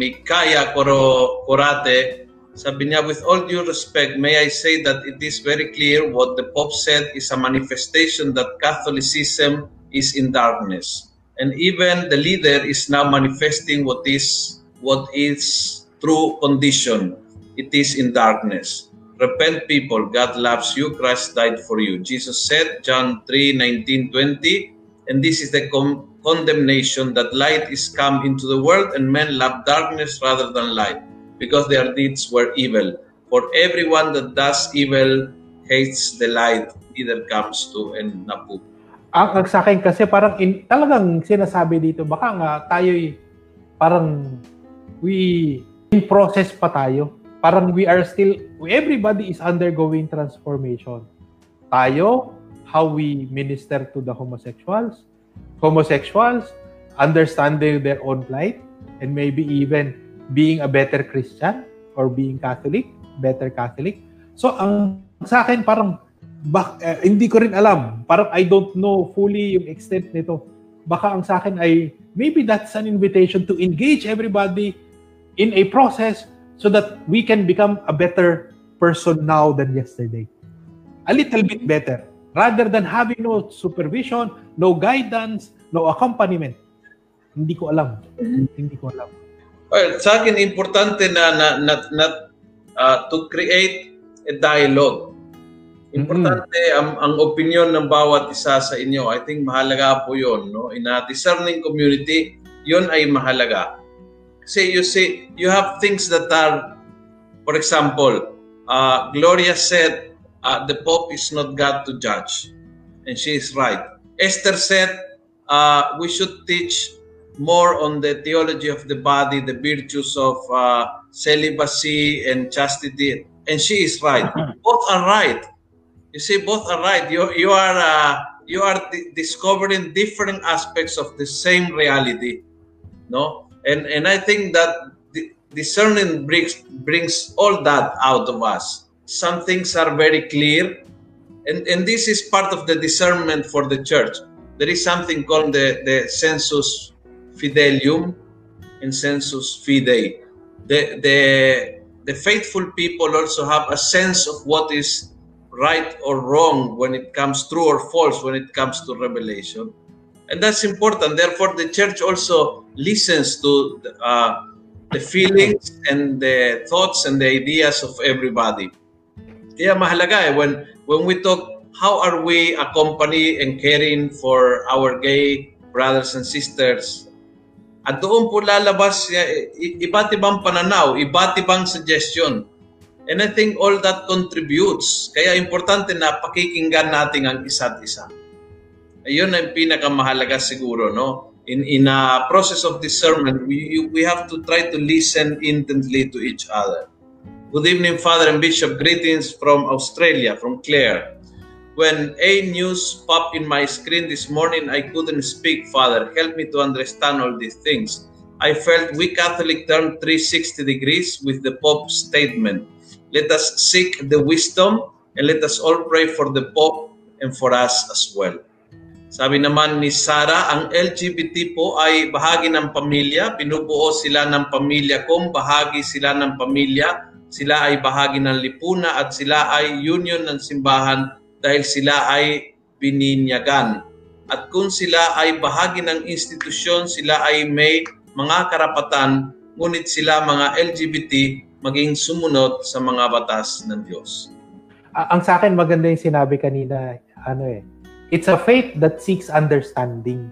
Mikaya Koro Kurate, sabi niya, with all due respect, may I say that it is very clear what the Pope said is a manifestation that Catholicism is in darkness. And even the leader is now manifesting what is what is true condition it is in darkness. Repent, people. God loves you. Christ died for you. Jesus said, John 3 19 20, and this is the com- condemnation that light is come into the world, and men love darkness rather than light, because their deeds were evil. For everyone that does evil hates the light, either comes to and napu. Ang, ang sa akin kasi parang in, talagang sinasabi dito, baka nga tayo'y parang we in process pa tayo parang we are still, everybody is undergoing transformation. Tayo, how we minister to the homosexuals, homosexuals, understanding their own plight, and maybe even being a better Christian or being Catholic, better Catholic. So, ang sa akin parang bak, uh, hindi ko rin alam. Parang I don't know fully yung extent nito. Baka ang sa akin ay maybe that's an invitation to engage everybody in a process so that we can become a better person now than yesterday. A little bit better. rather than having no supervision, no guidance, no accompaniment. Hindi ko alam. Mm-hmm. Hindi ko alam. Well, sa akin importante na na, na, na uh, to create a dialogue. Importante mm-hmm. ang, ang opinion ng bawat isa sa inyo. I think mahalaga po 'yon, no? In a discerning community, 'yon ay mahalaga. Kasi you see, you have things that are for example, uh, Gloria said uh, the Pope is not God to judge. And she is right. Esther said uh, we should teach more on the theology of the body, the virtues of uh, celibacy and chastity. And she is right. both are right. You see, both are right. You, you are, uh, you are discovering different aspects of the same reality. No? And, and I think that discerning brings, brings all that out of us some things are very clear. And, and this is part of the discernment for the church. There is something called the, the sensus fidelium and sensus fidei. The, the, the faithful people also have a sense of what is right or wrong when it comes true or false when it comes to revelation. And that's important. Therefore, the church also listens to uh, the feelings and the thoughts and the ideas of everybody. Kaya mahalaga eh, when, when we talk, how are we a company and caring for our gay brothers and sisters? At doon po lalabas iba't ibang pananaw, iba't ibang suggestion. And I think all that contributes. Kaya importante na pakikinggan natin ang isa't isa. Ayun ang pinakamahalaga siguro, no? In, in a process of discernment, we, we have to try to listen intently to each other. Good evening, Father and Bishop. Greetings from Australia, from Claire. When A news popped in my screen this morning, I couldn't speak, Father. Help me to understand all these things. I felt we Catholic turned 360 degrees with the Pope's statement. Let us seek the wisdom and let us all pray for the Pope and for us as well. Sabi naman ni Sara, ang LGBT po ay bahagi ng pamilya. Binubuo sila ng pamilya kung bahagi sila ng pamilya sila ay bahagi ng lipuna at sila ay union ng simbahan dahil sila ay bininyagan. At kung sila ay bahagi ng institusyon, sila ay may mga karapatan, ngunit sila mga LGBT maging sumunod sa mga batas ng Diyos. Ang sa akin maganda yung sinabi kanina, ano eh, it's a faith that seeks understanding.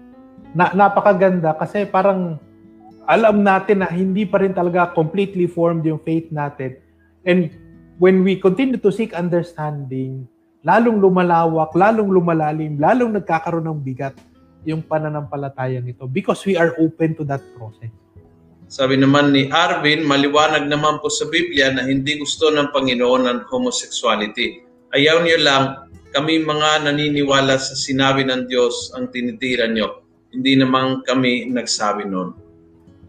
Na, napakaganda kasi parang alam natin na hindi pa rin talaga completely formed yung faith natin And when we continue to seek understanding, lalong lumalawak, lalong lumalalim, lalong nagkakaroon ng bigat yung pananampalatayang ito because we are open to that process. Sabi naman ni Arvin, maliwanag naman po sa Biblia na hindi gusto ng Panginoon ng homosexuality. Ayaw niyo lang, kami mga naniniwala sa sinabi ng Diyos ang tinitira niyo. Hindi naman kami nagsabi noon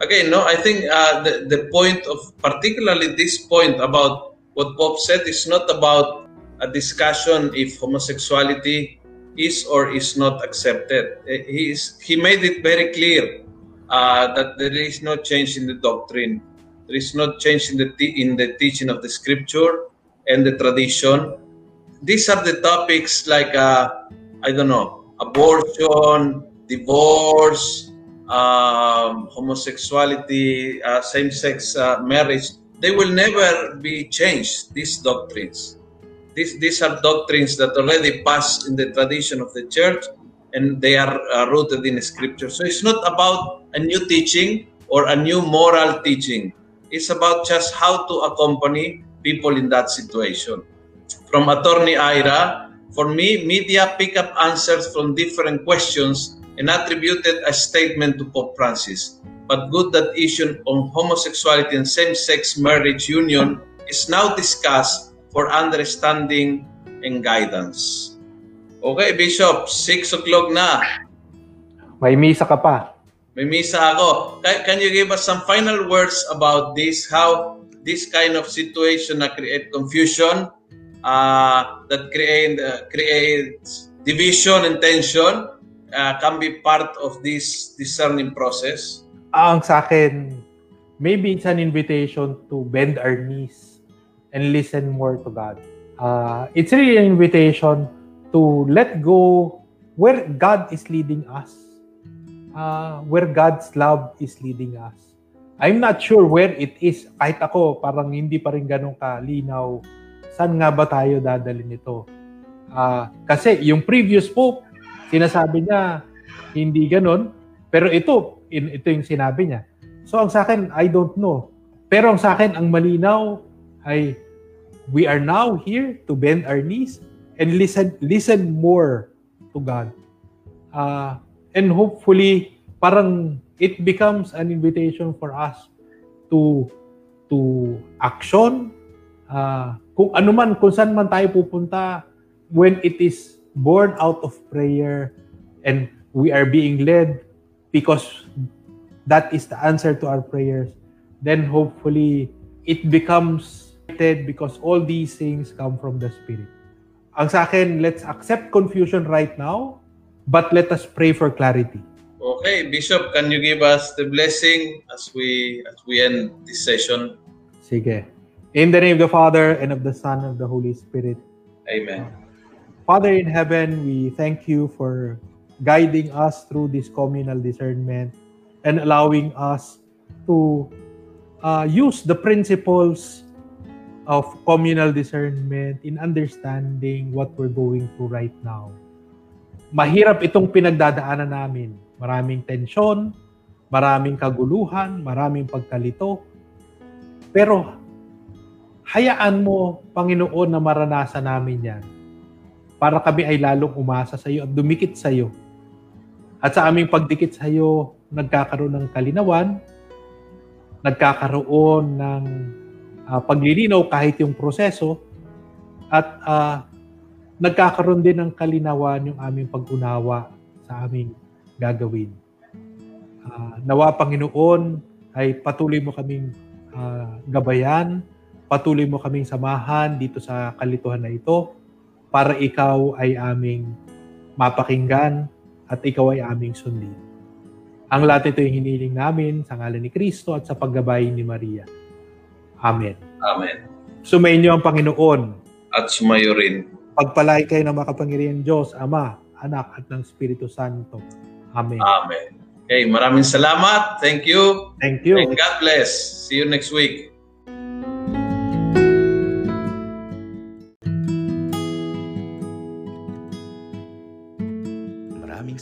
again, no, I think uh, the, the point of particularly this point about what Pope said is not about a discussion if homosexuality is or is not accepted. Eh, he, is, he made it very clear uh, that there is no change in the doctrine. There is no change in the, in the teaching of the scripture and the tradition. These are the topics like, uh, I don't know, abortion, divorce, um, homosexuality, uh, same-sex uh, marriage, they will never be changed, these doctrines. These, these are doctrines that already passed in the tradition of the church and they are rooted in scripture. So it's not about a new teaching or a new moral teaching. It's about just how to accompany people in that situation. From Attorney Ira, for me, media pick up answers from different questions and attributed a statement to Pope Francis. But good that issue on homosexuality and same-sex marriage union is now discussed for understanding and guidance. Okay, Bishop, 6 o'clock na. May misa ka pa. May misa ako. Can you give us some final words about this? How this kind of situation na create confusion, uh, that create, uh, creates division and tension, uh, can be part of this discerning process? Ang sa akin, maybe it's an invitation to bend our knees and listen more to God. Uh, it's really an invitation to let go where God is leading us. Uh, where God's love is leading us. I'm not sure where it is. Kahit ako, parang hindi pa rin ganun kalinaw. Saan nga ba tayo dadalhin ito? Uh, kasi yung previous Pope, sinasabi niya, hindi ganun. Pero ito, in, ito yung sinabi niya. So ang sa akin, I don't know. Pero ang sa akin, ang malinaw ay we are now here to bend our knees and listen listen more to God. Uh, and hopefully, parang it becomes an invitation for us to to action. Uh, kung ano man, kung saan man tayo pupunta, when it is born out of prayer and we are being led because that is the answer to our prayers, then hopefully it becomes because all these things come from the Spirit. Ang sa akin, let's accept confusion right now, but let us pray for clarity. Okay, Bishop, can you give us the blessing as we as we end this session? Sige. In the name of the Father and of the Son and of the Holy Spirit. Amen. Father in heaven, we thank you for guiding us through this communal discernment and allowing us to uh, use the principles of communal discernment in understanding what we're going through right now. Mahirap itong pinagdadaanan namin. Maraming tensyon, maraming kaguluhan, maraming pagkalito. Pero hayaan mo, Panginoon, na maranasan namin yan para kami ay lalong umasa sa iyo at dumikit sa iyo. At sa aming pagdikit sa iyo, nagkakaroon ng kalinawan, nagkakaroon ng uh, paglilinaw kahit yung proseso at uh, nagkakaroon din ng kalinawan yung aming pag-unawa sa aming gagawin. Uh, nawa Panginoon ay patuloy mo kaming uh, gabayan, patuloy mo kaming samahan dito sa kalituhan na ito para ikaw ay aming mapakinggan at ikaw ay aming sundin. Ang lahat ito yung hiniling namin sa ngalan ni Kristo at sa paggabay ni Maria. Amen. Amen. Sumayin niyo ang Panginoon. At sumayo rin. Pagpalay kayo ng makapangyarihan Diyos, Ama, Anak at ng Espiritu Santo. Amen. Amen. Okay, maraming salamat. Thank you. Thank you. And God bless. See you next week.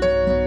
thank you